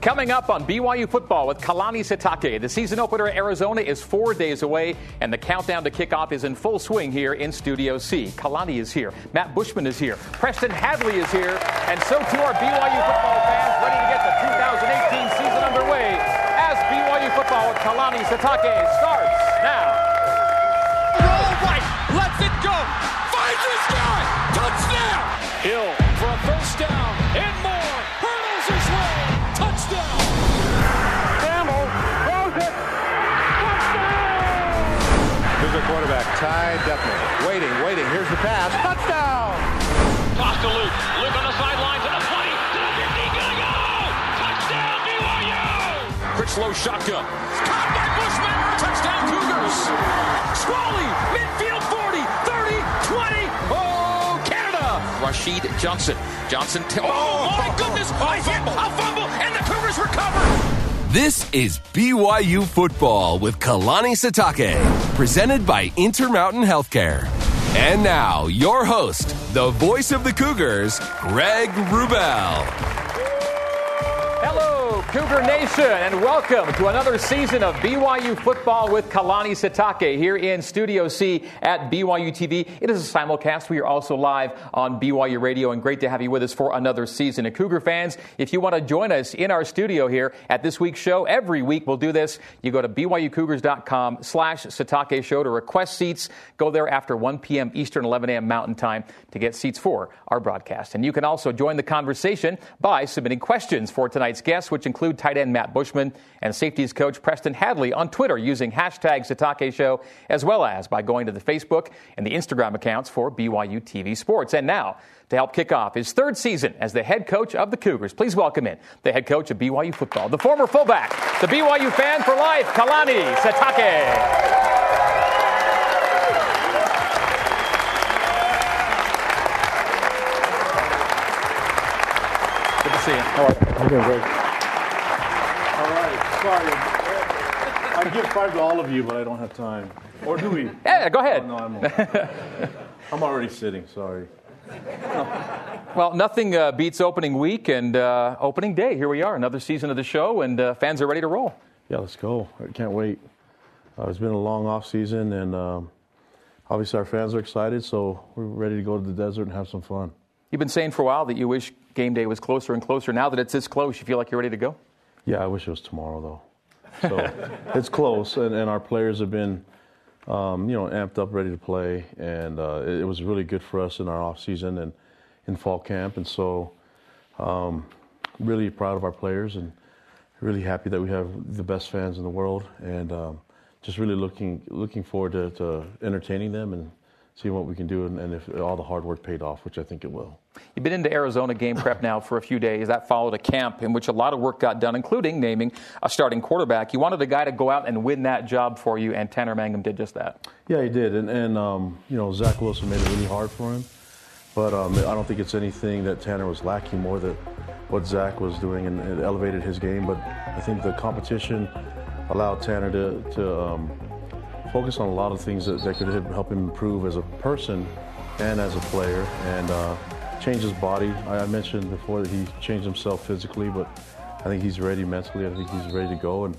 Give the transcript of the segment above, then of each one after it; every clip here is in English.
Coming up on BYU football with Kalani Sitake. The season opener at Arizona is four days away, and the countdown to kickoff is in full swing here in Studio C. Kalani is here. Matt Bushman is here. Preston Hadley is here. And so too are BYU football fans ready to get the 2018 season underway as BYU football with Kalani Sitake starts now. Roll right, lets it go, finds this guy, touchdown! Hill for a first down and Ty Detmer. Waiting, waiting. Here's the pass. Touchdown! Toss to Luke. Luke on the sidelines at the 20. To the 15. Gonna go. Touchdown BYU. Critchlow shotgun. Caught by Bushman. Touchdown Cougars. Squally. Midfield 40. 30. 20. Oh, Canada. Rashid Johnson. Johnson. T- oh, oh my oh, goodness. Oh, I hit. A fumble. And the Cougars recover. This is BYU Football with Kalani Sitake, presented by Intermountain Healthcare. And now, your host, the voice of the Cougars, Greg Wrubell. Cougar Nation, and welcome to another season of BYU football with Kalani Sitake here in Studio C at BYU TV. It is a simulcast. We are also live on BYU Radio, and great to have you with us for another season. And Cougar fans, if you want to join us in our studio here at this week's show, every week we'll do this. You go to BYUCougars.com slash Sitake Show to request seats. Go there after 1 p.m. Eastern, 11 a.m. Mountain Time to get seats for our broadcast. And you can also join the conversation by submitting questions for tonight's guests, which include tight end Matt Bushman and safeties coach Preston Hadley on Twitter using hashtag Sitake Show, as well as by going to the Facebook and the Instagram accounts for BYU TV Sports. And now, to help kick off his third season as the head coach of the Cougars, please welcome in the head coach of BYU football, the former fullback, the BYU fan for life, Kalani Sitake. Good to see you. How are you? I'm doing great. Sorry. I give five to all of you, but I don't have time. Or do we? Yeah, go ahead. Oh, no, I'm, I'm already sitting. Sorry. Well, nothing uh, beats opening week and uh, opening day. Here we are, another season of the show, and uh, fans are ready to roll. Yeah, let's go. I can't wait. Uh, it's been a long off season, and um, obviously our fans are excited, so we're ready to go to the desert and have some fun. You've been saying for a while that you wish game day was closer and closer. Now that it's this close, you feel like you're ready to go? Yeah, I wish it was tomorrow though. So it's close, and, and our players have been, um, you know, amped up, ready to play, and uh, it, it was really good for us in our off season and in fall camp, and so um, really proud of our players and really happy that we have the best fans in the world, and um, just really looking looking forward to, to entertaining them and seeing what we can do, and, and if all the hard work paid off, which I think it will. You've been into Arizona game prep now for a few days. That followed a camp in which a lot of work got done, including naming a starting quarterback. You wanted a guy to go out and win that job for you, and Tanner Mangum did just that. Yeah, he did, and, and um, you know Zach Wilson made it really hard for him, but um, I don't think it's anything that Tanner was lacking more than what Zach was doing, and it elevated his game. But I think the competition allowed Tanner to, to um, focus on a lot of things that, that could help him improve as a person and as a player, and uh, change his body. I, I mentioned before that he changed himself physically, but I think he's ready mentally. I think he's ready to go, and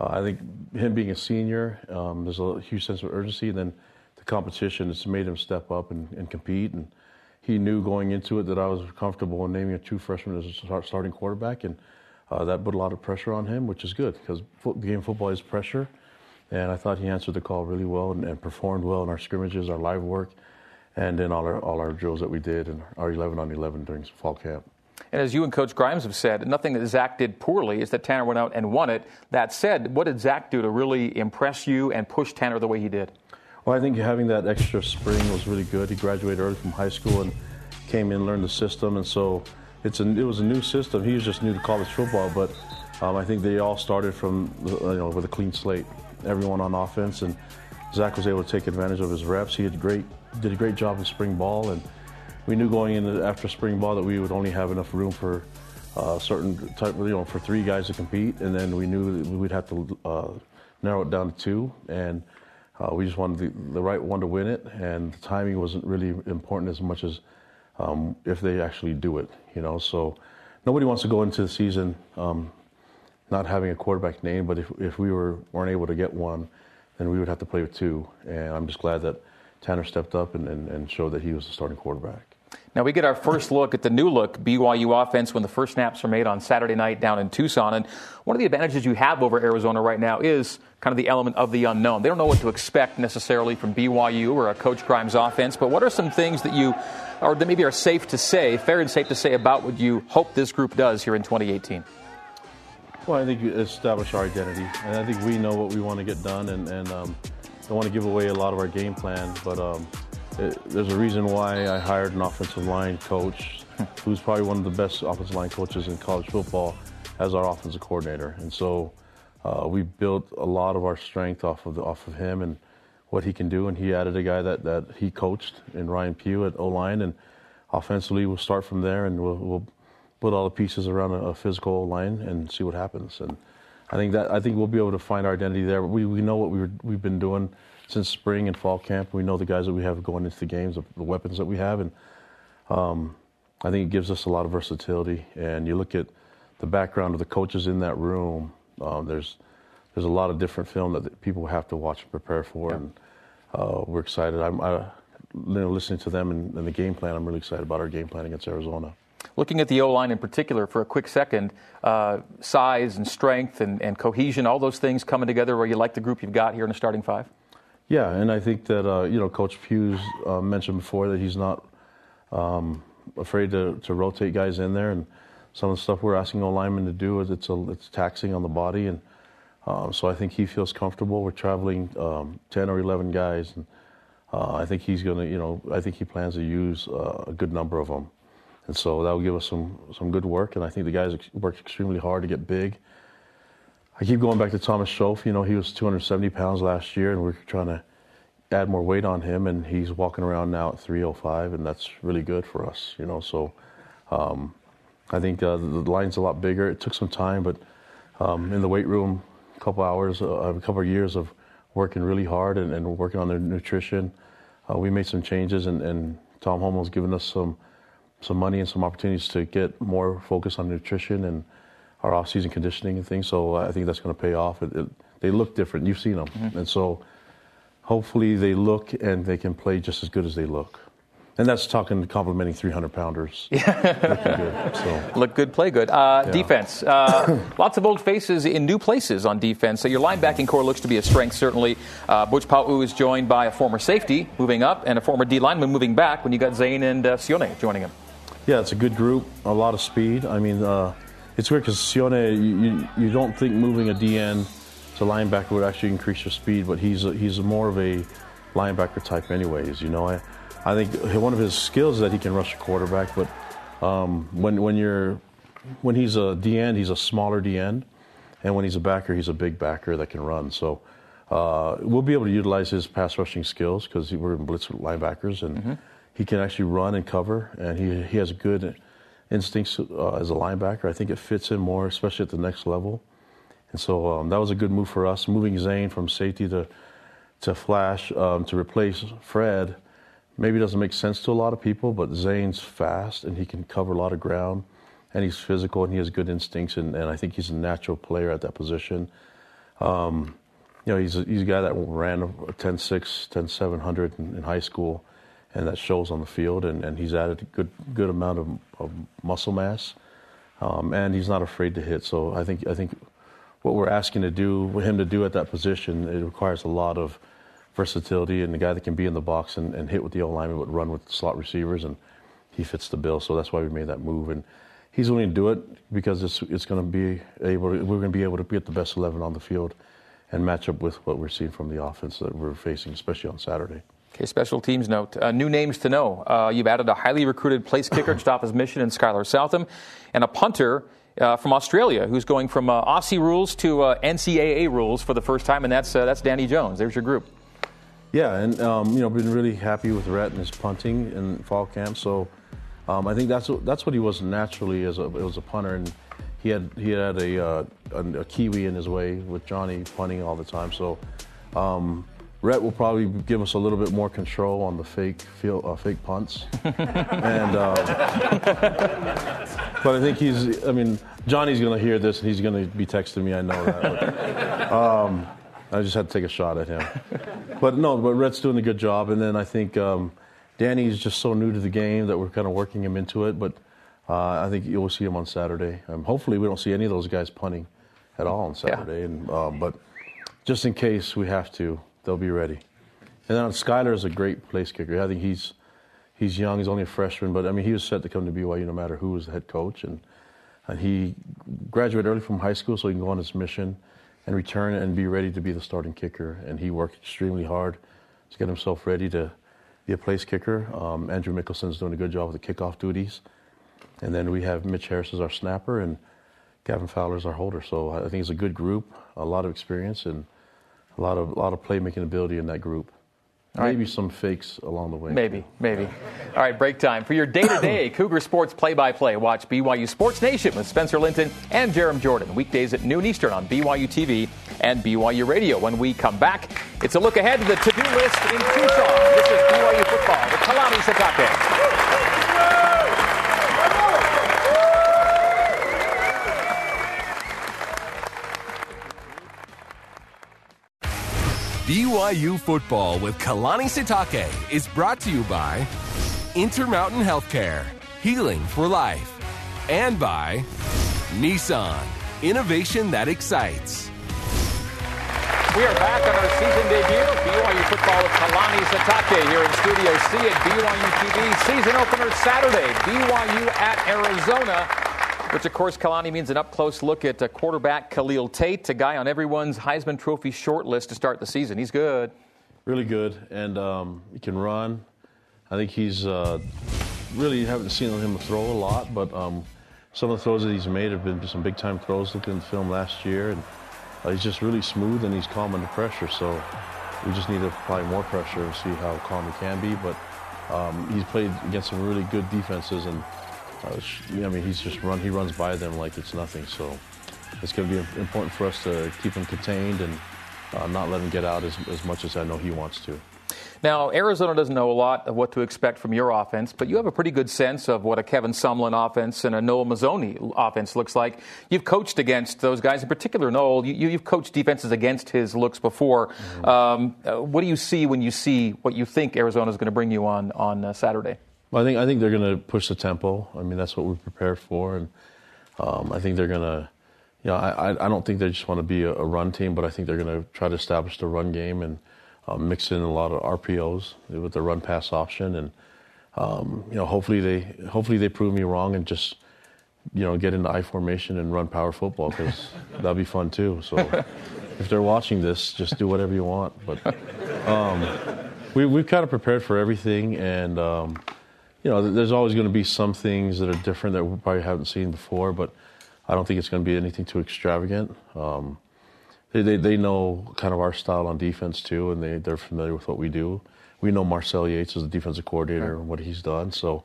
uh, I think him being a senior, um, there's a huge sense of urgency. And then the competition has made him step up and, and compete. And he knew going into it that I was comfortable in naming a true freshman as a start, starting quarterback, and uh, that put a lot of pressure on him, which is good because fo- game football is pressure. And I thought he answered the call really well and, and performed well in our scrimmages, our live work, and in all our all our drills that we did and our 11 on 11 during fall camp. And as you and Coach Grimes have said, nothing that Zach did poorly is that Tanner went out and won it. That said, what did Zach do to really impress you and push Tanner the way he did? Well, I think having that extra spring was really good. He graduated early from high school and came in, learned the system, and so it's a, it was a new system. He was just new to college football, but um, I think they all started from you know with a clean slate, everyone on offense, and Zach was able to take advantage of his reps. He had great did a great job in spring ball, and we knew going into after spring ball that we would only have enough room for uh, certain type, you know, for three guys to compete, and then we knew that we'd have to uh, narrow it down to two, and uh, we just wanted the, the right one to win it, and the timing wasn't really important as much as um, if they actually do it, you know. So nobody wants to go into the season um, not having a quarterback name, but if, if we were, weren't able to get one, then we would have to play with two. And I'm just glad that Tanner stepped up and, and, and showed that he was the starting quarterback. Now we get our first look at the new look BYU offense when the first snaps are made on Saturday night down in Tucson. And one of the advantages you have over Arizona right now is kind of the element of the unknown. They don't know what to expect necessarily from BYU or a Coach Grimes offense, but what are some things that you, or that maybe are safe to say, fair and safe to say about what you hope this group does here in 2018? Well, I think establish our identity, and I think we know what we want to get done, and, and um, don't want to give away a lot of our game plan, but um, it, there's a reason why I hired an offensive line coach who's probably one of the best offensive line coaches in college football as our offensive coordinator. And so uh, we built a lot of our strength off of the, off of him and what he can do. And he added a guy that, that he coached in Ryan Pugh at O line. And offensively, we'll start from there and we'll, we'll put all the pieces around a, a physical line and see what happens. And I think that I think we'll be able to find our identity there. We, we know what we were, we've been doing since spring and fall camp. We know the guys that we have going into the games, the weapons that we have, and um, I think it gives us a lot of versatility. And you look at the background of the coaches in that room. Um, there's there's a lot of different film that people have to watch and prepare for, yeah. and uh, we're excited. I'm I, you know, listening to them and, and the game plan. I'm really excited about our game plan against Arizona. Looking at the O line in particular for a quick second, uh, size and strength and, and, cohesion, all those things coming together where you like the group you've got here in the starting five? Yeah, and I think that, uh, you know, Coach Pugh's uh, mentioned before that he's not um, afraid to, to rotate guys in there. And some of the stuff we're asking O linemen to do is it's, a, it's taxing on the body. And um, so I think he feels comfortable. We're traveling um, 10 or 11 guys. And uh, I think he's going to, you know, I think he plans to use uh, a good number of them. And so that will give us some, some good work. And I think the guys worked extremely hard to get big. I keep going back to Thomas Shoaf. You know, he was 270 pounds last year, and we're trying to add more weight on him, and he's walking around now at 305, and that's really good for us. You know, so um, I think uh, the, line's a lot bigger. It took some time, but um, in the weight room, a couple hours, uh, a couple of years of working really hard and, and working on their nutrition. Uh, we made some changes, and, and Tom Holmoe's given us some some money and some opportunities to get more focus on nutrition and our off-season conditioning and things. So I think that's going to pay off. It, it, they look different. You've seen them, mm-hmm. and so hopefully they look and they can play just as good as they look. And that's talking complimenting 300 pounders. Yeah. good, so. Look good, play good. Uh, yeah. Defense. Uh, lots of old faces in new places on defense. So your linebacking core looks to be a strength, certainly. Uh, Butch Pau'u is joined by a former safety moving up and a former D lineman moving back when you got Zane and uh, Sione joining him. Yeah, it's a good group, a lot of speed. I mean, uh, it's weird because Sione, you, you, don't think moving a DN to linebacker would actually increase your speed, but he's a, he's more of a linebacker type, anyways. You know, I, I think one of his skills is that he can rush a quarterback, but um, when when you're when he's a DN, he's a smaller DN, and when he's a backer, he's a big backer that can run. So uh, we'll be able to utilize his pass rushing skills because we're in blitz linebackers, and mm-hmm. He can actually run and cover, and he he has good instincts uh, as a linebacker. I think it fits him more, especially at the next level. And so um, that was a good move for us, moving Zane from safety to to flash um, to replace Fred. Maybe doesn't make sense to a lot of people, but Zane's fast and he can cover a lot of ground, and he's physical and he has good instincts, and, and I think he's a natural player at that position. Um, you know, he's a, he's a guy that ran a 10.6, 10.700 in, in high school and that shows on the field. And, and he's added a good good amount of, of muscle mass, um, and he's not afraid to hit. So I think I think what we're asking to do him to do at that position it requires a lot of versatility and the guy that can be in the box and, and hit with the O lineman, but run with slot receivers, and he fits the bill. So that's why we made that move. And he's willing to do it because it's it's going to be able to, we're going to be able to get the best eleven on the field and match up with what we're seeing from the offense that we're facing, especially on Saturday. Okay, special teams note. Uh, new names to know. Uh, you've added a highly recruited place kicker to stop his mission in Skyler Southam, and a punter uh, from Australia who's going from uh, Aussie rules to uh, NCAA rules for the first time, and that's uh, that's Danny Jones. There's your group. Yeah, and um, you know, been really happy with Rhett and his punting in fall camp. So um, I think that's that's what he was naturally as a was a punter, and he had he had a, a, a Kiwi in his way with Johnny punting all the time. So. Um, Rhett will probably give us a little bit more control on the fake field, uh, fake punts. and uh, but I think he's. I mean, Johnny's going to hear this and he's going to be texting me. I know that. um, I just had to take a shot at him. But no, but Rhett's doing a good job. And then I think um, Danny's just so new to the game that we're kind of working him into it. But uh, I think you'll see him on Saturday. Um, hopefully, we don't see any of those guys punting at all on Saturday. Yeah. And, um, but just in case we have to, they'll be ready. And then Skyler is a great place kicker. I think he's he's young. He's only a freshman, but I mean, he was set to come to BYU no matter who was the head coach. And, and he graduated early from high school so he can go on his mission and return and be ready to be the starting kicker. And he worked extremely hard to get himself ready to be a place kicker. Um, Andrew Mickelson's doing a good job with the kickoff duties. And then we have Mitch Harris as our snapper and Gavin Fowler is our holder. So I think it's a good group, a lot of experience, and a lot of, a lot of playmaking ability in that group. Maybe right. some fakes along the way. Maybe, maybe. All right, break time. For your day to day Cougar Sports play by play, watch BYU Sports Nation with Spencer Linton and Jarom Jordan. Weekdays at noon Eastern on BYU TV and BYU Radio. When we come back, it's a look ahead to the to do list in Tucson. This is BYU football with Kalani Sitake. BYU Football with Kalani Sitake is brought to you by Intermountain Healthcare, healing for life, and by Nissan, innovation that excites. We are back on our season debut BYU football with Kalani Sitake here in Studio C at BYU TV. Season opener Saturday, BYU at Arizona which, of course, Kalani means an up close look at uh, quarterback Khalil Tate, a guy on everyone's Heisman Trophy short list to start the season. He's good. Really good, and um, he can run. I think he's uh, really haven't seen him throw a lot, but um, some of the throws that he's made have been some big time throws. Looking at the film last year, and uh, he's just really smooth and he's calm under pressure. So we just need to apply more pressure and see how calm he can be. But um, he's played against some really good defenses and uh, I mean, he's just run. He runs by them like it's nothing. So it's going to be important for us to keep him contained and uh, not let him get out as, as much as I know he wants to. Now, Arizona doesn't know a lot of what to expect from your offense, but you have a pretty good sense of what a Kevin Sumlin offense and a Noel Mazzone offense looks like. You've coached against those guys, in particular Noel. You, have coached defenses against his looks before. Mm-hmm. Um, uh, what do you see when you see what you think Arizona is going to bring you on on uh, Saturday? Well, I think I think they're going to push the tempo. I mean, that's what we're prepared for, and um, I think they're going to. You know, I, I don't think they just want to be a, a run team, but I think they're going to try to establish the run game and um, mix in a lot of RPOs with the run pass option, and um, you know, hopefully they hopefully they prove me wrong and just you know get into I formation and run power football because that'd be fun too. So if they're watching this, just do whatever you want. But um, we we've kind of prepared for everything, and um, you know, there's always going to be some things that are different that we probably haven't seen before, but I don't think it's going to be anything too extravagant. Um, they, they, they know kind of our style on defense too, and they, they're familiar with what we do. We know Marcel Yates as the defensive coordinator and what he's done. So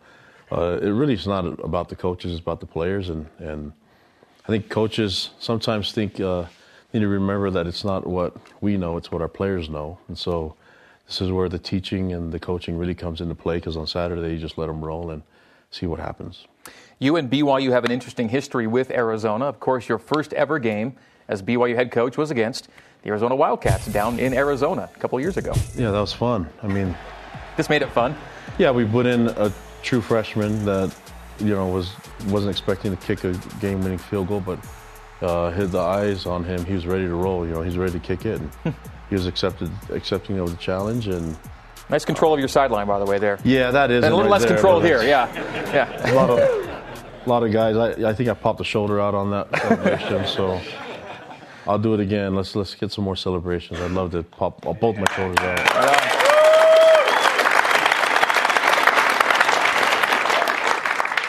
uh, it really is not about the coaches, it's about the players. And, and I think coaches sometimes think, uh, need to remember that it's not what we know, it's what our players know. And so this is where the teaching and the coaching really comes into play because on Saturday you just let them roll and see what happens. You and BYU have an interesting history with Arizona. Of course, your first ever game as BYU head coach was against the Arizona Wildcats down in Arizona a couple years ago. Yeah, that was fun. I mean, this made it fun. Yeah, we put in a true freshman that you know was wasn't expecting to kick a game-winning field goal, but uh, hit the eyes on him. He was ready to roll. You know, he's ready to kick it. He was accepted, accepting of the challenge, and nice control of your sideline, by the way. There. Yeah, that is. And a little right less there, control here. Yeah, yeah. A lot of, a lot of guys. I, I think I popped the shoulder out on that celebration, so. I'll do it again. Let's let's get some more celebrations. I'd love to pop both my shoulders out. Right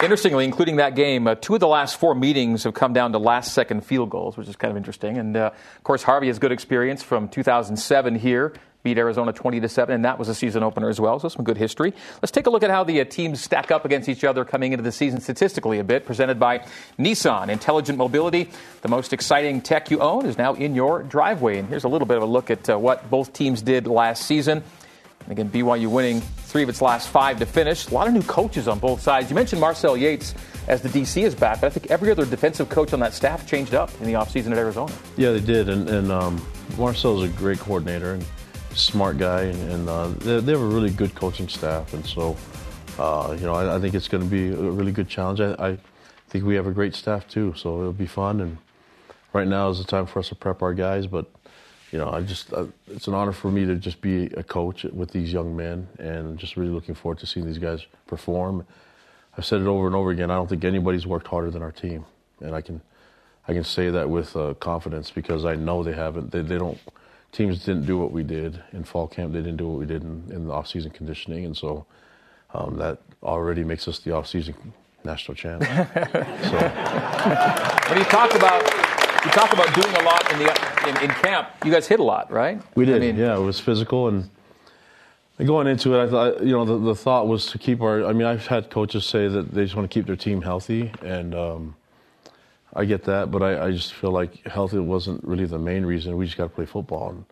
Interestingly, including that game, uh, two of the last four meetings have come down to last second field goals, which is kind of interesting. And uh, of course, Harvey has good experience from 2007 here. Beat Arizona 20 to 7, and that was a season opener as well, so some good history. Let's take a look at how the uh, teams stack up against each other coming into the season statistically a bit. Presented by Nissan Intelligent Mobility. The most exciting tech you own is now in your driveway. And here's a little bit of a look at uh, what both teams did last season. Again, BYU winning three of its last five to finish. A lot of new coaches on both sides. You mentioned Marcel Yates as the DC is back. But I think every other defensive coach on that staff changed up in the offseason at Arizona. Yeah, they did. And, and um, Marcel's a great coordinator and smart guy. And, and uh, they, they, have a really good coaching staff. And so, uh, you know, I, I, think it's going to be a really good challenge. I, I, think we have a great staff too. So it'll be fun. And right now is the time for us to prep our guys. But you know, I just uh, it's an honor for me to just be a coach with these young men, and just really looking forward to seeing these guys perform. I've said it over and over again. I don't think anybody's worked harder than our team, and I can I can say that with uh, confidence because I know they haven't. They, they don't. Teams didn't do what we did in fall camp. They didn't do what we did in, in the off-season conditioning, and so um, that already makes us the off-season national champ. so. When you talk about you talk about doing a lot in the in, in, camp. You guys hit a lot, right? We did. I mean, yeah, it was physical and. Going into it, I thought you know the, the thought was to keep our. I mean, I've had coaches say that they just want to keep their team healthy, and um, I get that, but I, I, just feel like healthy wasn't really the main reason. We just got to play football and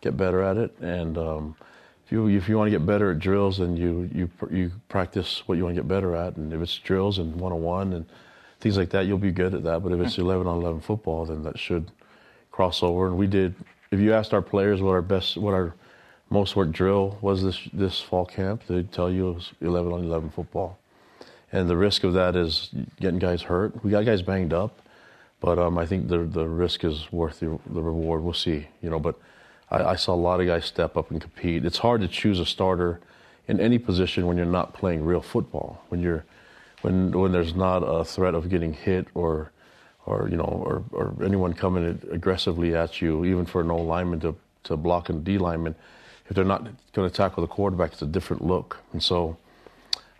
get better at it. And um, if you if you want to get better at drills, then you you you practice what you want to get better at. And if it's drills and one on one and things like that, you'll be good at that. But if it's hmm. 11 on 11 football, then that should cross over. And we did. If you asked our players what our best, what our most work drill was this this fall camp, they'd tell you it was 11 on 11 football. And the risk of that is getting guys hurt. We got guys banged up, but um, I think the the risk is worth the, the reward. We'll see, you know. But I, I saw a lot of guys step up and compete. It's hard to choose a starter in any position when you're not playing real football. When you're when when there's not a threat of getting hit or or you know or, or anyone coming aggressively at you, even for an old lineman to to block a D lineman, if they're not going to tackle the quarterback, it's a different look. And so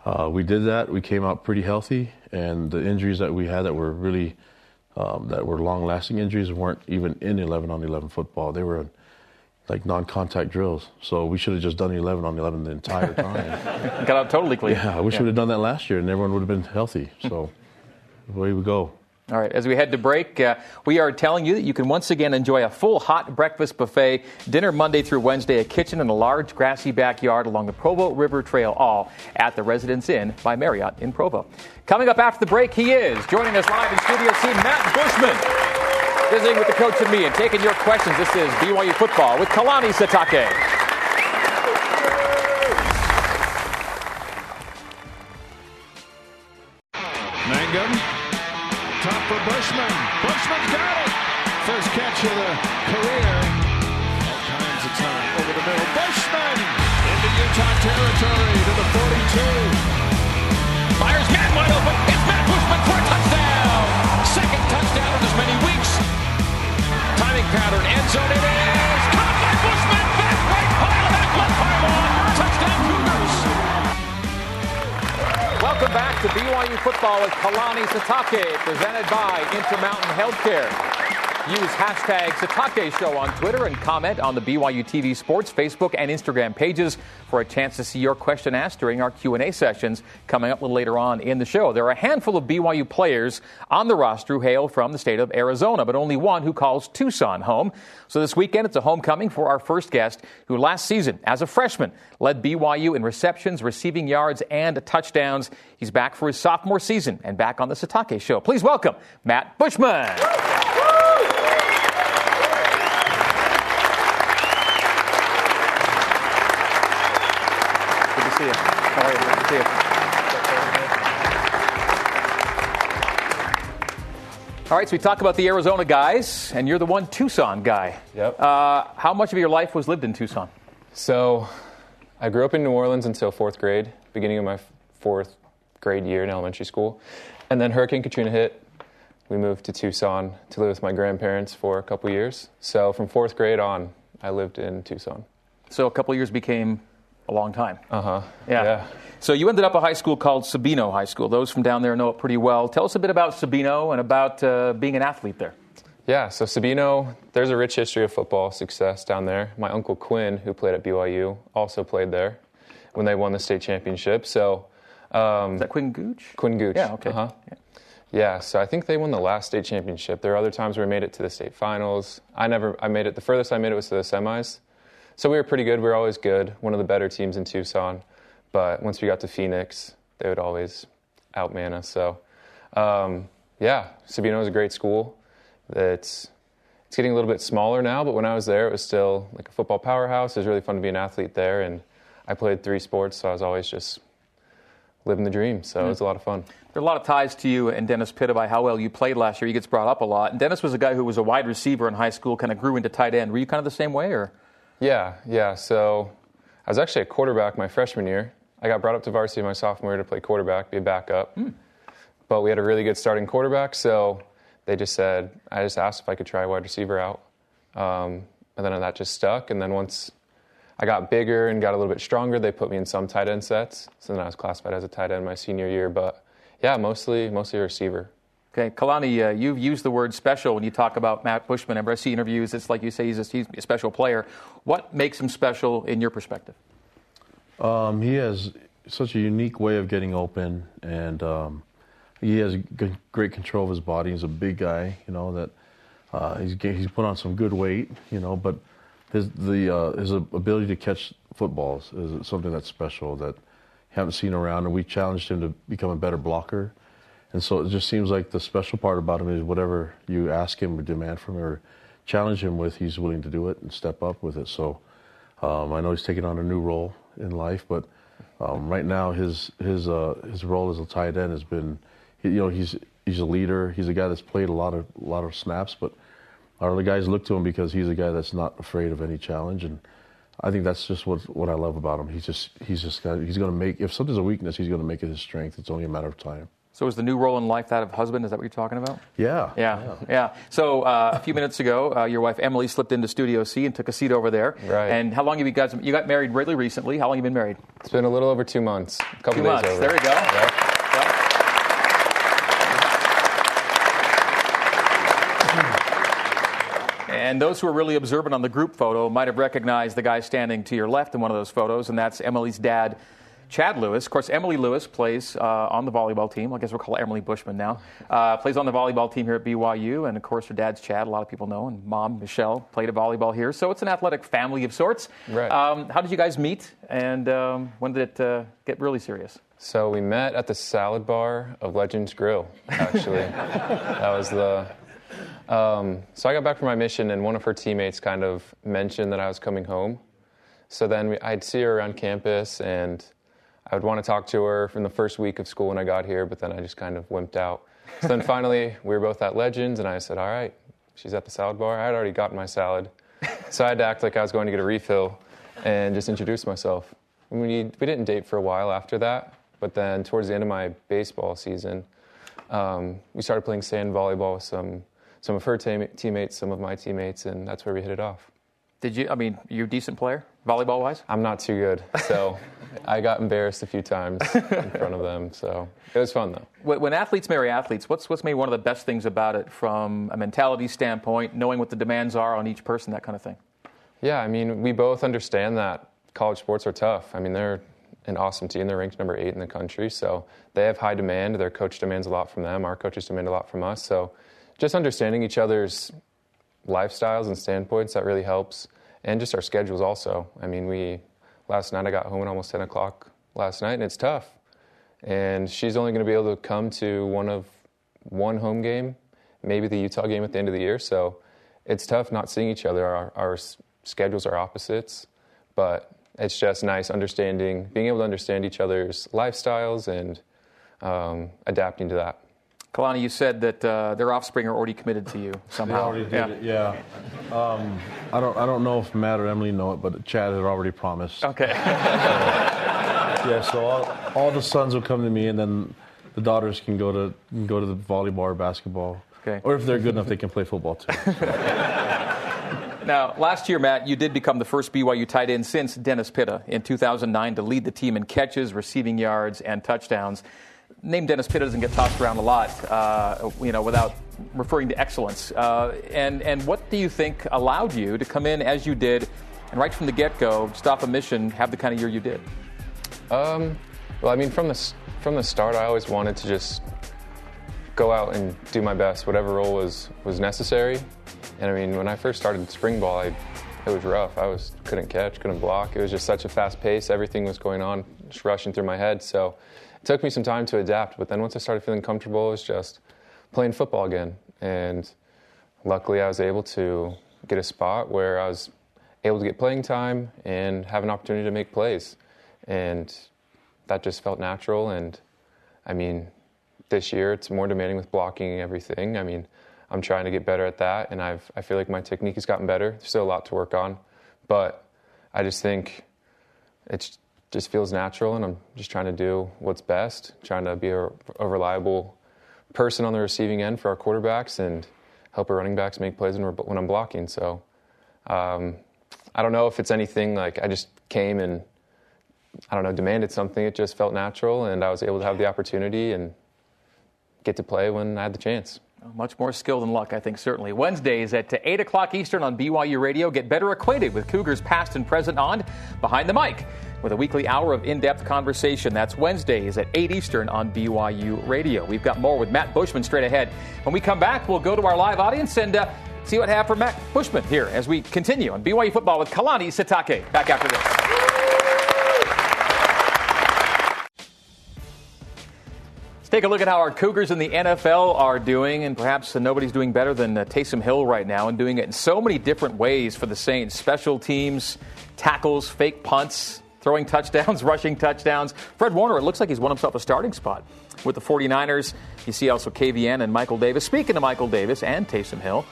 uh, we did that. We came out pretty healthy, and the injuries that we had that were really um, that were long-lasting injuries weren't even in 11 on 11 football. They were like non-contact drills. So we should have just done 11 on 11 the entire time. Got out totally clean. Yeah, I wish yeah. we would have done that last year, and everyone would have been healthy. So away we go. All right, as we head to break, uh, we are telling you that you can once again enjoy a full hot breakfast buffet, dinner Monday through Wednesday, a kitchen in a large grassy backyard along the Provo River Trail, all at the Residence Inn by Marriott in Provo. Coming up after the break, he is joining us live in Studio C, Matt Bushman visiting with the coach and me and taking your questions. This is BYU football with Kalani Sitake. Mangum, top for Bushman. Bushman's got it. First catch of the career. All kinds of time over the middle. Bushman into Utah territory to the 42. Fires man wide open. It's Matt Bushman for a touchdown. Second touchdown in as many weeks timing pattern. End zone it is. Caught by Bushman. Welcome back to BYU football with Kalani Sitake, presented by Intermountain Healthcare. Use hashtag Sitake Show on Twitter and comment on the BYU TV Sports Facebook and Instagram pages for a chance to see your question asked during our Q&A sessions coming up a little later on in the show. There are a handful of BYU players on the roster who hail from the state of Arizona, but only one who calls Tucson home. So this weekend, it's a homecoming for our first guest who last season, as a freshman, led BYU in receptions, receiving yards, and touchdowns. He's back for his sophomore season and back on the Sitake Show. Please welcome Matt Bushman. All right, so we talk about the Arizona guys, and you're the one Tucson guy. Yep. Uh, how much of your life was lived in Tucson? So, I grew up in New Orleans until fourth grade, beginning of my fourth grade year in elementary school. And then Hurricane Katrina hit. We moved to Tucson to live with my grandparents for a couple years. So, from fourth grade on, I lived in Tucson. So, a couple years became a long time. Uh huh. Yeah. yeah. So you ended up a high school called Sabino High School. Those from down there know it pretty well. Tell us a bit about Sabino and about uh, being an athlete there. Yeah, so Sabino, there's a rich history of football success down there. My uncle Quinn, who played at BYU, also played there when they won the state championship. So, um, is that Quinn Gooch? Quinn Gooch. Yeah. Okay. Uh-huh. Yeah. yeah. So I think they won the last state championship. There are other times where we made it to the state finals. I never. I made it. The furthest I made it was to the semis. So we were pretty good. We were always good. One of the better teams in Tucson. But once we got to Phoenix, they would always outman us. So Um, yeah, Sabino is a great school. It's it's getting a little bit smaller now, but when I was there, it was still like a football powerhouse. It was really fun to be an athlete there, and I played three sports, so I was always just living the dream. So it was a lot of fun. There are a lot of ties to you and Dennis Pitta by how well you played last year. He gets brought up a lot. And Dennis was a guy who was a wide receiver in high school, kind of grew into tight end. Were you kind of the same way, or? Yeah, yeah. So I was actually a quarterback my freshman year. I got brought up to varsity my sophomore year to play quarterback, be a backup. But we had a really good starting quarterback, so they just said, I just asked if I could try wide receiver out. Um, and then that just stuck. And then once I got bigger and got a little bit stronger, they put me in some tight end sets. So then I was classified as a tight end my senior year. But yeah, mostly mostly a receiver. Okay, Kalani, uh, you've used the word special when you talk about Matt Bushman. Whenever I see interviews, it's like you say he's a, he's a special player. What makes him special in your perspective? Um, he has such a unique way of getting open, and um, he has great control of his body. He's a big guy, you know that uh, he's he's put on some good weight, you know, but his the uh, his ability to catch footballs is something that's special that you haven't seen around, and we challenged him to become a better blocker. And so it just seems like the special part about him is whatever you ask him or demand from him or challenge him with, he's willing to do it and step up with it. So um, I know he's taking on a new role in life, but um, right now his his uh, his role as a tight end has been, you know, he's he's a leader. He's a guy that's played a lot of a lot of snaps, but our other guys look to him because he's a guy that's not afraid of any challenge, and I think that's just what what I love about him. He's just he's just got, he's going to make if something's a weakness, he's going to make it his strength. It's only a matter of time. So is the new role in life that of husband? Is that what you're talking about? Yeah, Yeah, yeah. So uh, a few minutes ago, uh, your wife Emily slipped into Studio C and took a seat over there. Right. And how long have you guys? You got married really recently. How long have you been married? It's been a little over two months. A couple Two days months. over. There we go. Yeah. And those who are really observant on the group photo might have recognized the guy standing to your left in one of those photos, and that's Emily's dad, Chad Lewis. Of course, Emily Lewis plays uh, on the volleyball team. I guess we'll call her Emily Bushman now. Uh, plays on the volleyball team here at BYU, and of course, her dad's Chad. A lot of people know, and mom Michelle played a volleyball here. So it's an athletic family of sorts. Right. Um, how did you guys meet, and um, when did it uh, get really serious? So we met at the salad bar of Legends Grill, actually. that was the. Um, so I got back from my mission, and one of her teammates kind of mentioned that I was coming home. So then we, I'd see her around campus, and I would want to talk to her from the first week of school when I got here, but then I just kind of wimped out. So then finally, we were both at Legends, and I said, All right, she's at the salad bar. I had already gotten my salad. So I had to act like I was going to get a refill and just introduce myself. We, we didn't date for a while after that, but then towards the end of my baseball season, um, we started playing sand volleyball with some, some of her team, teammates, some of my teammates, and that's where we hit it off. Did you? I mean, you're a decent player, volleyball wise? I'm not too good, so I got embarrassed a few times in front of them. So it was fun though. When when athletes marry athletes, what's what's maybe one of the best things about it from a mentality standpoint, knowing what the demands are on each person, that kind of thing? Yeah, I mean, we both understand that college sports are tough. I mean, they're an awesome team. They're ranked number eight in the country, so they have high demand. Their coach demands a lot from them. Our coaches demand a lot from us. So just understanding each other's lifestyles and standpoints that really helps, and just our schedules also. I mean, we last night I got home at almost ten o'clock last night, and it's tough. And she's only going to be able to come to one of one home game, maybe the Utah game at the end of the year. So it's tough not seeing each other. Our, our schedules are opposites, but it's just nice understanding, being able to understand each other's lifestyles and um, adapting to that. Kalani, you said that uh, their offspring are already committed to you somehow. They already did yeah. it, yeah. Um, I don't I don't know if Matt or Emily know it, but Chad had already promised. Okay. Yeah, so all, all the sons will come to me, and then the daughters can go to can go to the volleyball or basketball. Okay. Or if they're good enough, they can play football too. now, last year, Matt, you did become the first BYU tight end since Dennis Pitta in 2009 to lead the team in catches, receiving yards, and touchdowns. Name Dennis Pitta doesn't get tossed around a lot, uh, you know, without referring to excellence. Uh, and and what do you think allowed you to come in as you did, and right from the get-go, stop a mission, have the kind of year you did? Um, well, I mean, from the from the start, I always wanted to just go out and do my best, whatever role was was necessary. And I mean, when I first started spring ball, I, it was rough. I was couldn't catch, couldn't block. It was just such a fast pace. Everything was going on, just rushing through my head. So it took me some time to adapt. But then once I started feeling comfortable, it was just playing football again. And luckily, I was able to get a spot where I was able to get playing time and have an opportunity to make plays. And that just felt natural. And I mean, this year it's more demanding with blocking and everything. I mean, I'm trying to get better at that, and I've I feel like my technique has gotten better. There's still a lot to work on, but I just think it just feels natural, and I'm just trying to do what's best, trying to be a, a reliable person on the receiving end for our quarterbacks and help our running backs make plays when, when I'm blocking. So um, I don't know if it's anything like I just came and I don't know demanded something. It just felt natural, and I was able to have the opportunity and get to play when I had the chance. Much more skill than luck, I think, certainly. Wednesdays at 8 o'clock Eastern on BYU Radio. Get better acquainted with Cougars past and present on Behind the Mic with a weekly hour of in depth conversation. That's Wednesdays at 8 Eastern on BYU Radio. We've got more with Matt Bushman straight ahead. When we come back, we'll go to our live audience and uh, see what happened for Matt Bushman here as we continue on BYU football with Kalani Sitake. Back after this. Let's take a look at how our Cougars in the NFL are doing, and perhaps nobody's doing better than uh, Taysom Hill right now, and doing it in so many different ways for the Saints special teams, tackles, fake punts, throwing touchdowns, rushing touchdowns. Fred Warner, it looks like he's won himself a starting spot with the 49ers. You see also KVN and Michael Davis. Speaking of Michael Davis and Taysom Hill,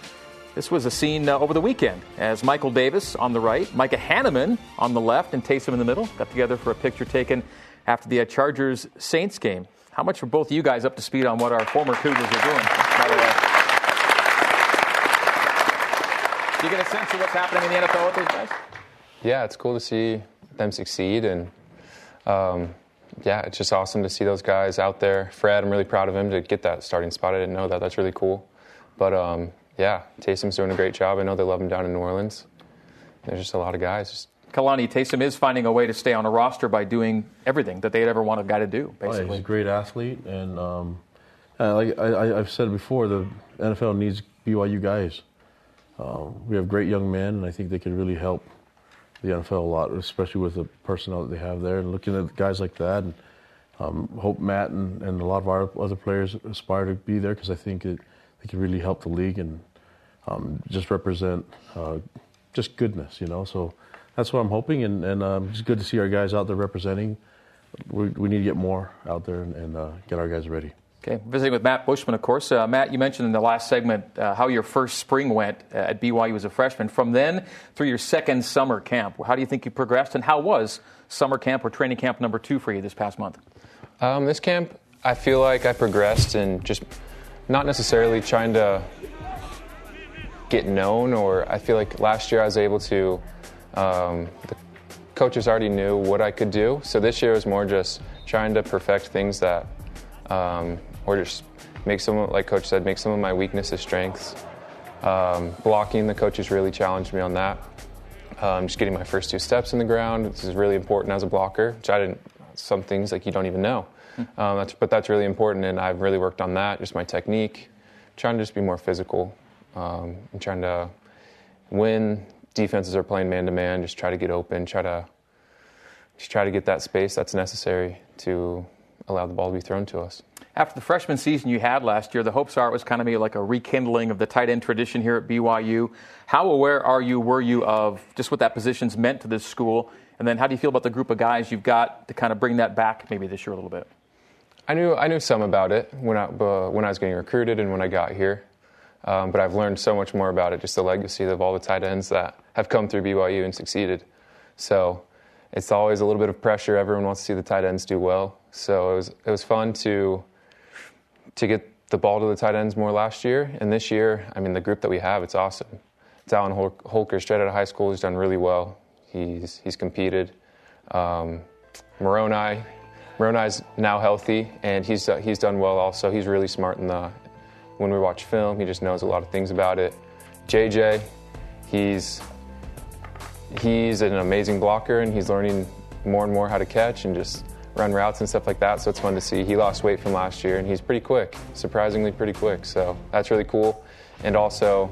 this was a scene uh, over the weekend as Michael Davis on the right, Micah Hannemann on the left, and Taysom in the middle got together for a picture taken after the uh, Chargers Saints game. How much are both of you guys up to speed on what our former Cougars are doing, by the way? Do you get a sense of what's happening in the NFL with those guys? Yeah, it's cool to see them succeed, and um, yeah, it's just awesome to see those guys out there. Fred, I'm really proud of him to get that starting spot. I didn't know that. That's really cool. But um, yeah, Taysom's doing a great job. I know they love him down in New Orleans. There's just a lot of guys just Kalani Taysom is finding a way to stay on a roster by doing everything that they'd ever want a guy to do. Basically, oh, he's a great athlete, and um, like I, have said before, the NFL needs BYU guys. Um, we have great young men, and I think they can really help the NFL a lot, especially with the personnel that they have there. And looking at guys like that, and um, hope Matt and, and, a lot of our other players aspire to be there because I think it, they can really help the league and um, just represent uh, just goodness, you know. So that's what I'm hoping, and, and um, it's good to see our guys out there representing. We, we need to get more out there and, and uh, get our guys ready. Okay, visiting with Matt Bushman, of course. Uh, Matt, you mentioned in the last segment uh, how your first spring went at BYU as a freshman. From then through your second summer camp, how do you think you progressed, and how was summer camp or training camp number two for you this past month? Um, this camp, I feel like I progressed and just not necessarily trying to get known, or I feel like last year I was able to um, the coaches already knew what I could do, so this year was more just trying to perfect things that, um, or just make some, like Coach said, make some of my weaknesses strengths. Um, blocking, the coaches really challenged me on that. Um, just getting my first two steps in the ground. This is really important as a blocker, which I didn't. Some things like you don't even know, hmm. um, that's, but that's really important, and I've really worked on that. Just my technique, trying to just be more physical, um, and trying to win defenses are playing man to man, just try to get open, try to just try to get that space that's necessary to allow the ball to be thrown to us. After the freshman season you had last year, the hopes are it was kind of maybe like a rekindling of the tight end tradition here at BYU. How aware are you, were you, of just what that position's meant to this school? And then how do you feel about the group of guys you've got to kind of bring that back maybe this year a little bit? I knew I knew some about it when I uh, when I was getting recruited and when I got here. Um, but I've learned so much more about it, just the legacy of all the tight ends that have come through BYU and succeeded. So it's always a little bit of pressure. Everyone wants to see the tight ends do well. So it was it was fun to to get the ball to the tight ends more last year. And this year, I mean, the group that we have, it's awesome. Dallin Holker, straight out of high school, he's done really well. He's he's competed. Um, Moroni, Moroni's now healthy, and he's uh, he's done well also. He's really smart in the when we watch film. He just knows a lot of things about it. JJ, he's he's an amazing blocker and he's learning more and more how to catch and just run routes and stuff like that. So it's fun to see. He lost weight from last year and he's pretty quick, surprisingly pretty quick. So that's really cool. And also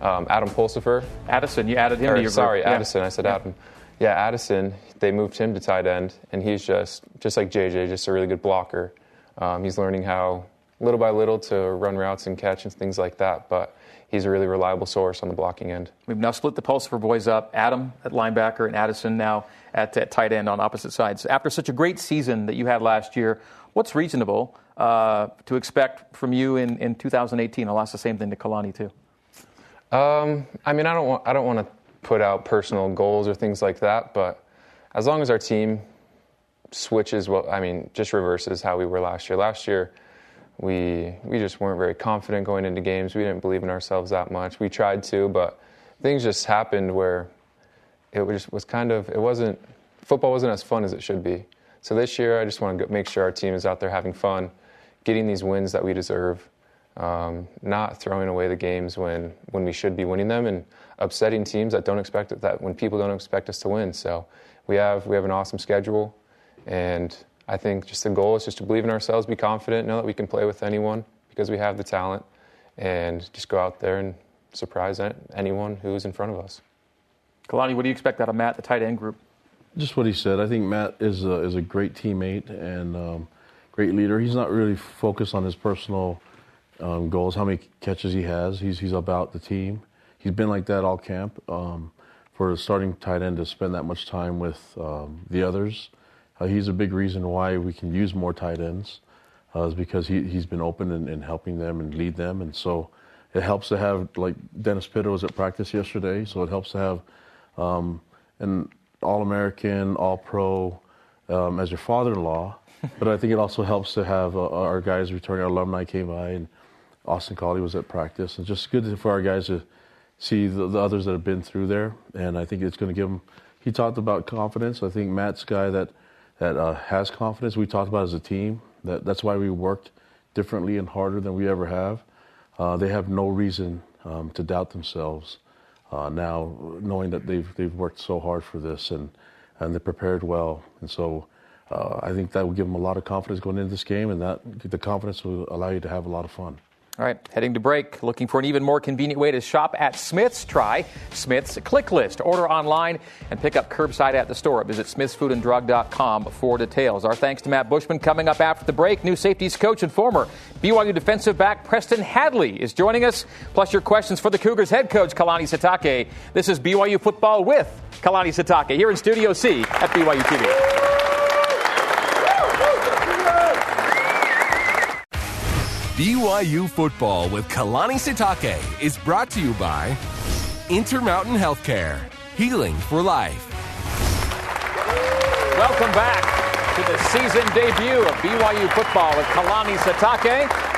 um, Adam Pulsipher. Addison, you added him or, to your Sorry, group. Addison. Yeah. I said yeah. Adam. yeah, Addison, they moved him to tight end, and he's just just like JJ, just a really good blocker. Um, he's learning how little by little to run routes and catch and things like that, but he's a really reliable source on the blocking end. We've now split the Pulsipher boys up. Adam at linebacker and Addison now at, at tight end on opposite sides. After such a great season that you had last year, what's reasonable uh, to expect from you in, in 2018? I'll ask the same thing to Kalani too. Um, I mean, I don't want I don't want to put out personal goals or things like that, but as long as our team switches, what I mean, just reverses how we were last year. Last year, we we just weren't very confident going into games. We didn't believe in ourselves that much. We tried to, but things just happened where it was was kind of it wasn't football wasn't as fun as it should be. So this year, I just want to make sure our team is out there having fun, getting these wins that we deserve, um, not throwing away the games when when we should be winning them, and upsetting teams that don't expect it, that when people don't expect us to win. So we have we have an awesome schedule, and I think just the goal is just to believe in ourselves, be confident, know that we can play with anyone because we have the talent, and just go out there and surprise anyone who's in front of us. Kalani, what do you expect out of Matt, the tight end group? Just what he said. I think Matt is a, is a great teammate and um, great leader. He's not really focused on his personal um, goals, how many catches he has. He's he's about the team. He's been like that all camp. Um, for a starting tight end to spend that much time with um, the others, uh, he's a big reason why we can use more tight ends. Uh, is because he he's been open in, in helping them and lead them, and so it helps to have like Dennis Pitta was at practice yesterday, so it helps to have um, an All-American, All-Pro um, as your father-in-law. but I think it also helps to have uh, our guys returning. Our alumni came by, and Austin Collie was at practice. It's just good for our guys to see the, the others that have been through there, and I think it's going to give them. He talked about confidence. I think Matt's guy that that uh, has confidence. We talked about as a team. That that's why we worked differently and harder than we ever have. Uh, they have no reason um, to doubt themselves uh, now, knowing that they've they've worked so hard for this and and they prepared well, and so. Uh, I think that will give them a lot of confidence going into this game, and that the confidence will allow you to have a lot of fun. All right, heading to break. Looking for an even more convenient way to shop at Smith's? Try Smith's Click List. Order online and pick up curbside at the store. Visit smithsfoodanddrug.com for details. Our thanks to Matt Bushman. Coming up after the break, new safeties coach and former BYU defensive back Preston Hadley is joining us. Plus, your questions for the Cougars head coach Kalani Sitake. This is BYU football with Kalani Sitake here in Studio C at BYU TV. BYU Football with Kalani Sitake is brought to you by Intermountain Healthcare, healing for life. Welcome back to the season debut of BYU Football with Kalani Sitake.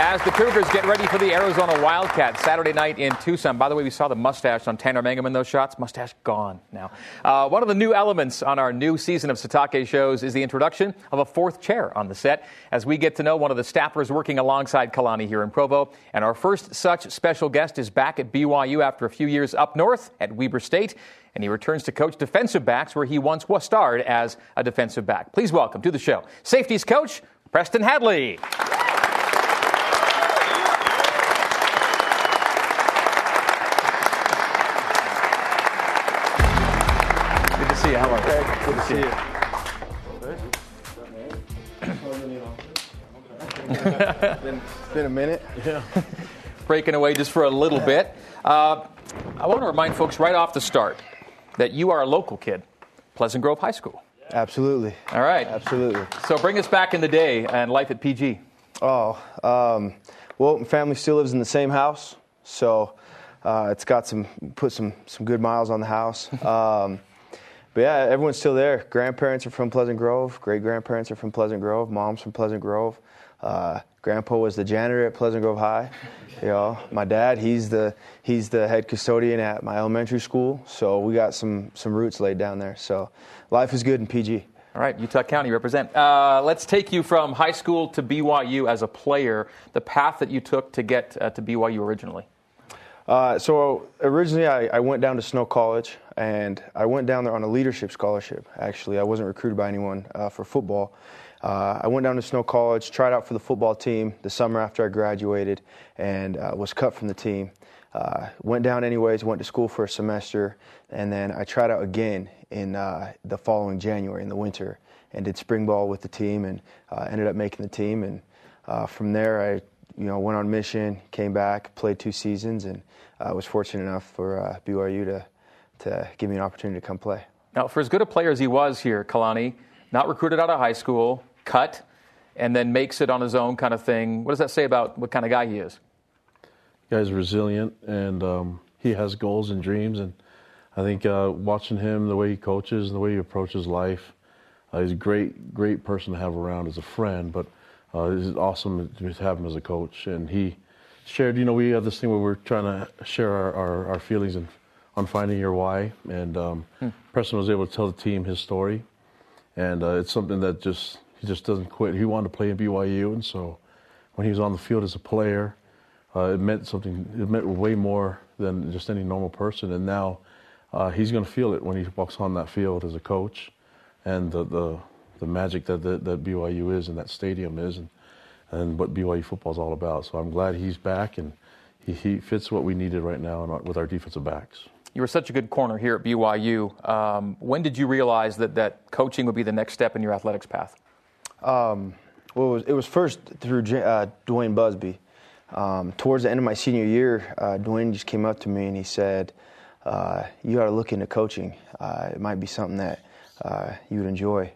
As the Cougars get ready for the Arizona Wildcats Saturday night in Tucson. By the way, we saw the mustache on Tanner Mangum in those shots. Mustache gone now. Uh, one of the new elements on our new season of Sitake shows is the introduction of a fourth chair on the set as we get to know one of the staffers working alongside Kalani here in Provo. And our first such special guest is back at BYU after a few years up north at Weber State and he returns to coach defensive backs where he once was starred as a defensive back. Please welcome to the show safeties coach Preston Hadley. See you. How are you? Good to see you. been, been a minute. Yeah. Breaking away just for a little bit. Uh, I want to remind folks right off the start that you are a local kid, Pleasant Grove High School. Absolutely. All right. Absolutely. So bring us back in the day and life at PG. Oh, um, well, my family still lives in the same house, so uh, it's got some put some some good miles on the house. Um, but yeah, everyone's still there. Grandparents are from Pleasant Grove. Great grandparents are from Pleasant Grove. Mom's from Pleasant Grove. Uh, Grandpa was the janitor at Pleasant Grove High. You know, my dad, he's the he's the head custodian at my elementary school. So we got some some roots laid down there. So life is good in PG. All right, Utah County represent. Uh, let's take you from high school to BYU as a player. The path that you took to get uh, to BYU originally. Uh, so originally, I, I, went down to Snow College, and I went down there on a leadership scholarship. Actually, I wasn't recruited by anyone uh, for football. Uh, I went down to Snow College, tried out for the football team the summer after I graduated, and uh, was cut from the team. uh, went down anyways, went to school for a semester, and then I tried out again in uh, the following January in the winter and did spring ball with the team and uh, ended up making the team. And from there, I you know went on mission, came back, played two seasons, and uh, was fortunate enough for uh, BYU to to give me an opportunity to come play. Now, for as good a player as he was here, Kalani, not recruited out of high school, cut, and then makes it on his own kind of thing. What does that say about what kind of guy he is? guy's resilient and um, he has goals and dreams. And I think uh, watching him, the way he coaches, and the way he approaches life, uh, he's a great, great person to have around as a friend. But uh, it's awesome to have him as a coach. And he shared, you know, we have this thing where we're trying to share our, our, our feelings and on finding your why. And um, hmm. Preston was able to tell the team his story, and uh, it's something that just he just doesn't quit. He wanted to play in BYU, and so when he was on the field as a player, uh, it meant something. It meant way more than just any normal person. And now uh, he's going to feel it when he walks on that field as a coach, and the the, the magic that, that, that BYU is and that stadium is, and and what BYU football is all about. So I'm glad he's back, and he, he fits what we needed right now with our defensive backs. You were such a good corner here at BYU. Um, when did you realize that, that coaching would be the next step in your athletics path? Um, well, it was, it was, first through uh, Duane Busby. Um, towards the end of my senior year, uh, Duane just came up to me and he said, uh, "You ought to look into coaching. Uh, it might be something that uh, you would enjoy."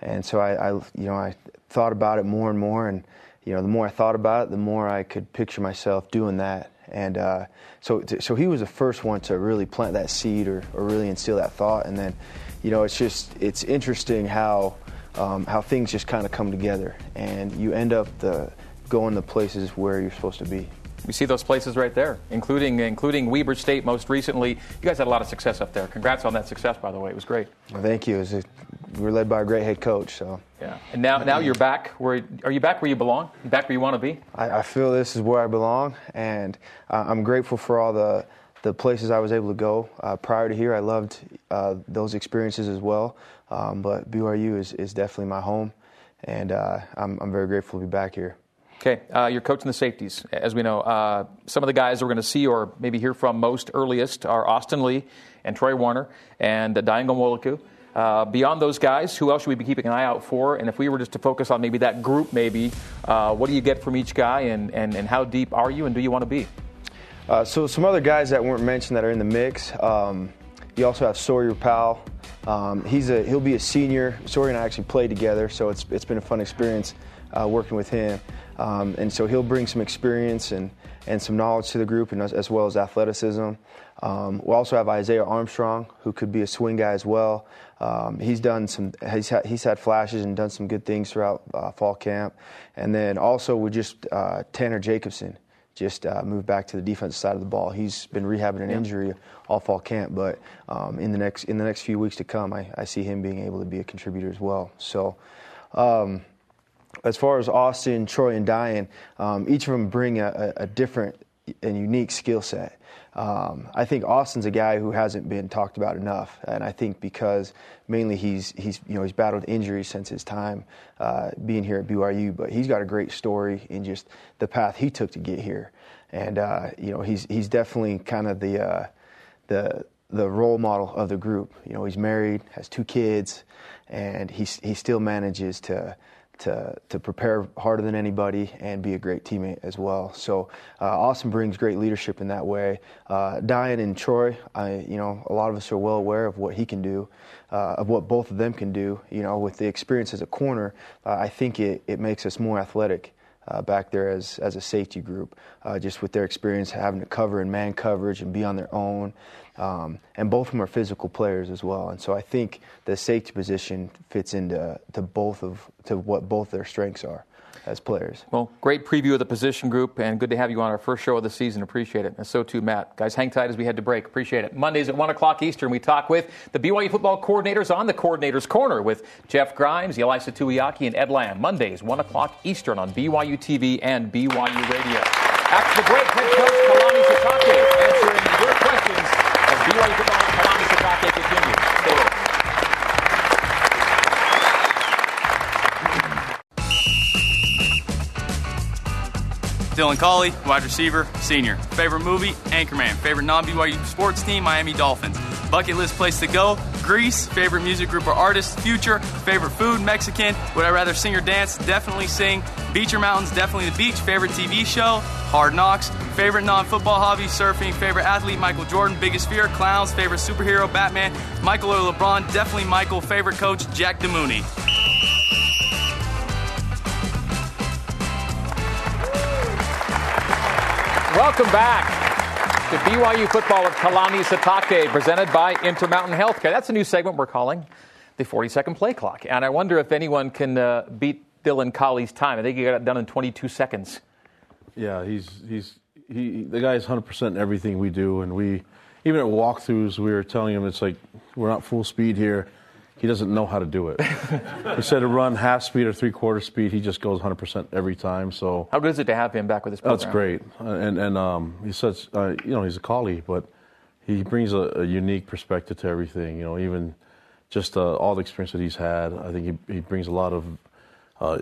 And so I, I, you know, I thought about it more and more, and you know, the more I thought about it, the more I could picture myself doing that. And uh, so, so he was the first one to really plant that seed or, or really instill that thought. And then, you know, it's just it's interesting how um, how things just kind of come together, and you end up the going the places where you're supposed to be. We see those places right there, including including Weber State most recently. You guys had a lot of success up there. Congrats on that success, by the way. It was great. Well, thank you. A, we were led by a great head coach. So yeah, and now now you're back. Where are you back? Where you belong? Back where you want to be? I, I, feel this is where I belong, and uh, I'm grateful for all the the places I was able to go. Uh, prior to here, I loved uh, those experiences as well. Um, but BYU is, is definitely my home, and uh, I'm, I'm very grateful to be back here. Okay, uh, you're coaching the safeties, as we know. Uh, some of the guys we're going to see or maybe hear from most earliest are Austin Lee and Troy Warner and uh, Ghanwoloku. Uh, beyond those guys, who else should we be keeping an eye out for? And if we were just to focus on maybe that group, maybe, uh, what do you get from each guy and, and, and how deep are you and do you want to be? Uh, so, some other guys that weren't mentioned that are in the mix. Um, you also have Sawyer Powell. Um, he's a, he'll be a senior. Sawyer and I actually played together, so it's, it's been a fun experience uh, working with him. Um, and so he'll bring some experience and, and some knowledge to the group, and as, as well as athleticism. Um, we also have Isaiah Armstrong, who could be a swing guy as well. Um, he's done some. He's had, he's had flashes and done some good things throughout uh, fall camp. And then also we just uh, Tanner Jacobson just uh, moved back to the defensive side of the ball. He's been rehabbing an injury all fall camp, but um, in the next in the next few weeks to come, I, I, see him being able to be a contributor as well. So. Um, as far as Austin, Troy, and Dayan, um, each of them bring a, a different and unique skill set. Um, I think Austin's a guy who hasn't been talked about enough, and I think because mainly he's he's you know he's battled injuries since his time uh, being here at BYU, but he's got a great story in just the path he took to get here, and uh, you know he's he's definitely kind of the uh, the the role model of the group. You know he's married, has two kids, and he he still manages to to to prepare harder than anybody and be a great teammate as well. So uh, Austin brings great leadership in that way. Uh, Dayan and Troy, I, you know, a lot of us are well aware of what he can do, uh, of what both of them can do. You know, with the experience as a corner, uh, I think it, it makes us more athletic. Uh, back there as as a safety group, uh, just with their experience having to cover in man coverage and be on their own, um, and both of them are physical players as well. And so I think the safety position fits into to both of to what both their strengths are as players. Well, great preview of the position group, and good to have you on our first show of the season. Appreciate it. And so too, Matt. Guys, hang tight as we head to break. Appreciate it. Mondays at 1 o'clock Eastern, we talk with the BYU football coordinators on the Coordinators Corner with Jeff Grimes, Ilaisa Tuiaki, and Ed Lamb. Mondays, 1 o'clock Eastern on BYU TV and BYU Radio. After the break, head coach Kalani Sitake Dylan Collie, wide receiver, senior. Favorite movie? Anchorman. Favorite non BYU sports team? Miami Dolphins. Bucket list place to go? Greece. Favorite music group or artist? Future. Favorite food? Mexican. Would I rather sing or dance? Definitely sing. Beach or mountains? Definitely the beach. Favorite TV show? Hard Knocks. Favorite non football hobby? Surfing. Favorite athlete? Michael Jordan. Biggest fear? Clowns. Favorite superhero? Batman. Michael or LeBron? Definitely Michael. Favorite coach? Jack DeMooney. Welcome back to BYU football with Kalani Sitake, presented by Intermountain Healthcare. That's a new segment we're calling the 40 second play clock. And I wonder if anyone can uh, beat Dylan Collie's time. I think he got it done in 22 seconds. Yeah, he's he's he the guy's 100% in everything we do, and we even at walkthroughs we were telling him it's like we're not full speed here. He doesn't know how to do it. we said to run half speed or three quarter speed. He just goes 100% every time. So how good is it to have him back with his program? That's great, and and um, he's such uh, you know he's a Collie, but he brings a, a, unique perspective to everything. You know, even just uh, all the experience that he's had. I think he, he brings a lot of uh,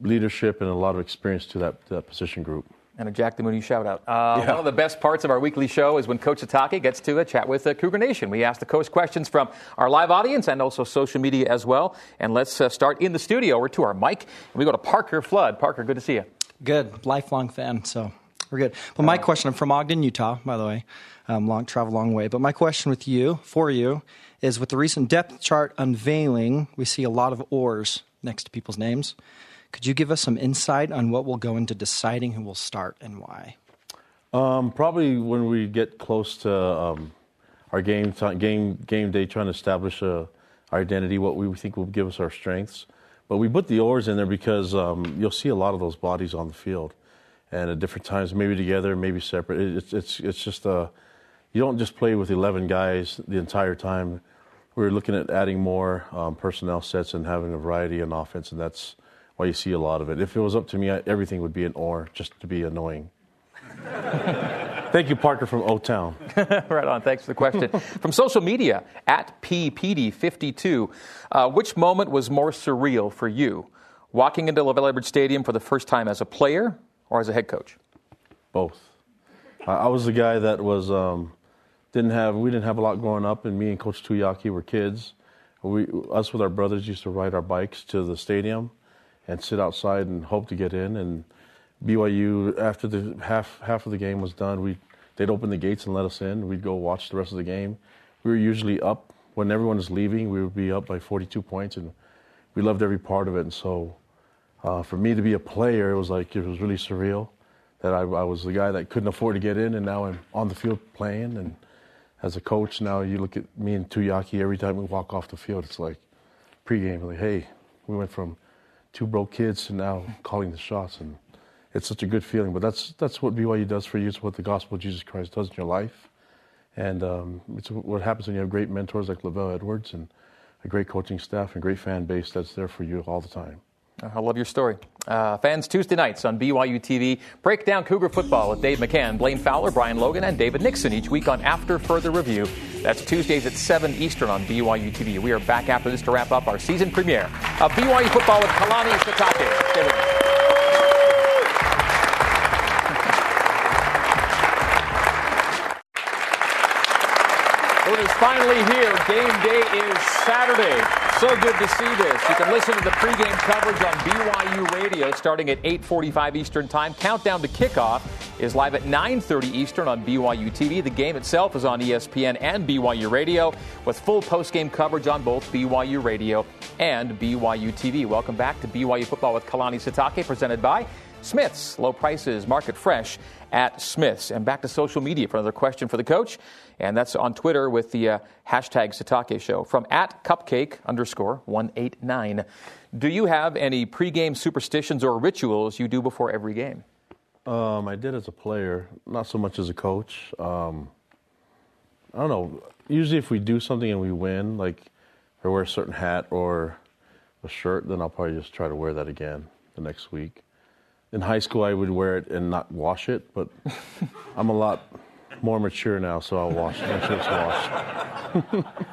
leadership and a lot of experience to that, that position group. And a Jack DeMooney shout out. Uh, yeah. One of the best parts of our weekly show is when Coach Sitake gets to a chat with uh, Cougar Nation. We ask the coach questions from our live audience and also social media as well. And let's uh, start in the studio. We're to our mic. And we go to Parker Flood. Parker, good to see you. Good. Lifelong fan. So we're good. Well, my question I'm from Ogden, Utah, by the way. Um, long travel long way. But my question with you, for you, is with the recent depth chart unveiling, we see a lot of oars next to people's names. Could you give us some insight on what will go into deciding who will start and why? Um, probably when we get close to um, our game t- game game day, trying to establish a, uh, our identity, what we think will give us our strengths. But we put the oars in there because um, you'll see a lot of those bodies on the field, and at different times, maybe together, maybe separate. It, it's it's it's just a uh, you don't just play with 11 guys the entire time. We're looking at adding more um, personnel sets and having a variety in offense, and that's why you see a lot of it. If it was up to me, I, everything would be an or just to be annoying. Thank you, Parker from O Town. right on. Thanks for the question. from social media, at PPD52, uh, which moment was more surreal for you? Walking into LaVell Edwards Stadium for the first time as a player or as a head coach? Both. I was the guy that was um, didn't have we didn't have a lot growing up, and me and Coach Tuiaki were kids. We us with our brothers used to ride our bikes to the stadium, and sit outside and hope to get in. And BYU, after the half half of the game was done, we they'd open the gates and let us in. We'd go watch the rest of the game. We were usually up when everyone was leaving. We would be up by 42 points, and we loved every part of it. And so, uh, for me to be a player, it was like it was really surreal that I, I, was the guy that couldn't afford to get in, and now I'm on the field playing. And as a coach, now you look at me and Tuiaki every time we walk off the field. It's like pregame, like, hey, we went from two broke kids and now calling the shots. And it's such a good feeling. But that's, that's what BYU does for you. It's what the gospel of Jesus Christ does in your life. And um, it's what happens when you have great mentors like LaVell Edwards and a great coaching staff and great fan base that's there for you all the time. I love your story. Uh, fans, Tuesday nights on BYU TV, break down Cougar football with Dave McCann, Blaine Fowler, Brian Logan, and David Nixon each week on After Further Review. That's Tuesdays at 7 Eastern on BYU TV. We are back after this to wrap up our season premiere of BYU football with Kalani us. It is finally here. Game day is Saturday. So good to see this. You can listen to the pregame coverage on BYU Radio starting at 8:45 Eastern Time. Countdown to kickoff is live at 9:30 Eastern on BYU TV. The game itself is on ESPN and BYU Radio with full postgame coverage on both BYU Radio and BYU TV. Welcome back to BYU Football with Kalani Sitake presented by Smith's. Low prices, market fresh at Smith's. And back to social media for another question for the coach. And that's on Twitter with the uh, hashtag Sitake Show from at cupcake underscore 189. Do you have any pregame superstitions or rituals you do before every game? Um, I did as a player, not so much as a coach. Um, I don't know. Usually, if we do something and we win, like I wear a certain hat or a shirt, then I'll probably just try to wear that again the next week in high school I would wear it and not wash it, but I'm a lot more mature now, so I'll wash. Make sure it's washed.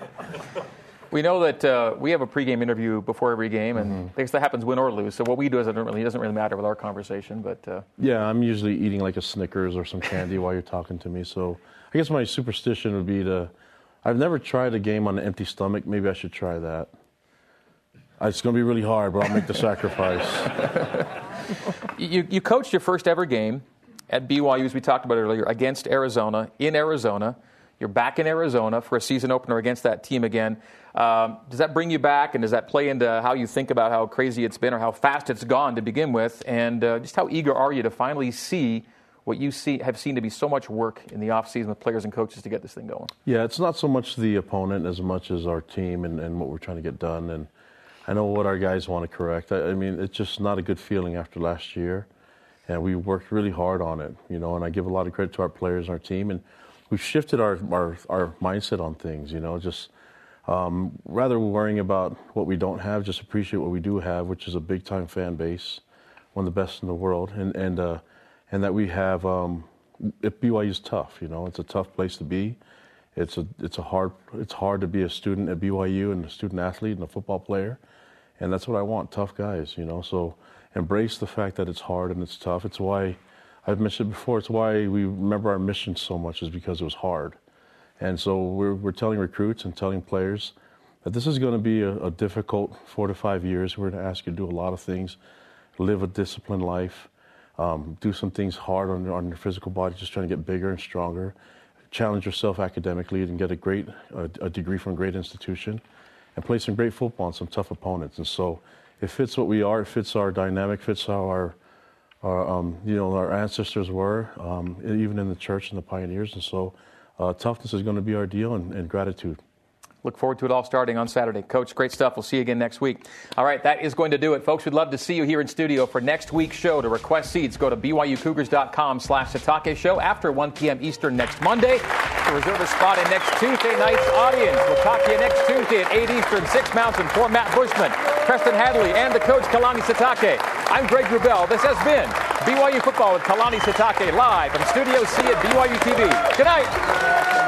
We know that uh, we have a pregame interview before every game, and mm-hmm. I guess that happens win or lose. So what we do doesn't really doesn't really matter with our conversation. But uh, yeah, I'm usually eating like a Snickers or some candy while you're talking to me. So I guess my superstition would be to. I've never tried a game on an empty stomach. Maybe I should try that. It's going to be really hard, but I'll make the sacrifice. you, you coached your first ever game at BYU, as we talked about earlier, against Arizona in Arizona. You're back in Arizona for a season opener against that team again. Um, does that bring you back, and does that play into how you think about how crazy it's been or how fast it's gone to begin with? And uh, just how eager are you to finally see what you see have seen to be so much work in the offseason with players and coaches to get this thing going? Yeah, it's not so much the opponent as much as our team and, and what we're trying to get done. And I know what our guys want to correct. I, I mean, it's just not a good feeling after last year and we worked really hard on it, you know. And I give a lot of credit to our players and our team, and we've shifted our our, our mindset on things, you know, just um, rather worrying about what we don't have, just appreciate what we do have, which is a big time fan base, one of the best in the world, and and uh, and that we have. Um, BYU is tough, you know. It's a tough place to be. It's a it's a hard it's hard to be a student at BYU and a student athlete and a football player, and that's what I want. Tough guys, you know. So embrace the fact that it's hard and it's tough. It's why I've mentioned before. It's why we remember our mission so much is because it was hard. And so we're, we're telling recruits and telling players that this is going to be a, a difficult four to five years. We're going to ask you to do a lot of things, live a disciplined life, um, do some things hard on, on your physical body, just trying to get bigger and stronger, challenge yourself academically and get a great a, a degree from a great institution, and play some great football on some tough opponents. And so it fits what we are. It fits our dynamic. Fits how our, our um, you know, our ancestors were, um, even in the church and the pioneers. And so, uh, toughness is going to be our deal, and, and gratitude. Look forward to it all starting on Saturday. Coach, great stuff. We'll see you again next week. All right, that is going to do it. Folks, we'd love to see you here in studio for next week's show. To request seats, go to byucougars.com slash Sitake Show after 1 p.m. Eastern next Monday. To reserve a spot in next Tuesday night's audience. We'll talk to you next Tuesday at 8 Eastern, 6 Mountain for Matt Bushman, Preston Hadley, and the coach Kalani Sitake. I'm Greg Wrubell. This has been BYU Football with Kalani Sitake live from Studio C at BYU TV. Good night.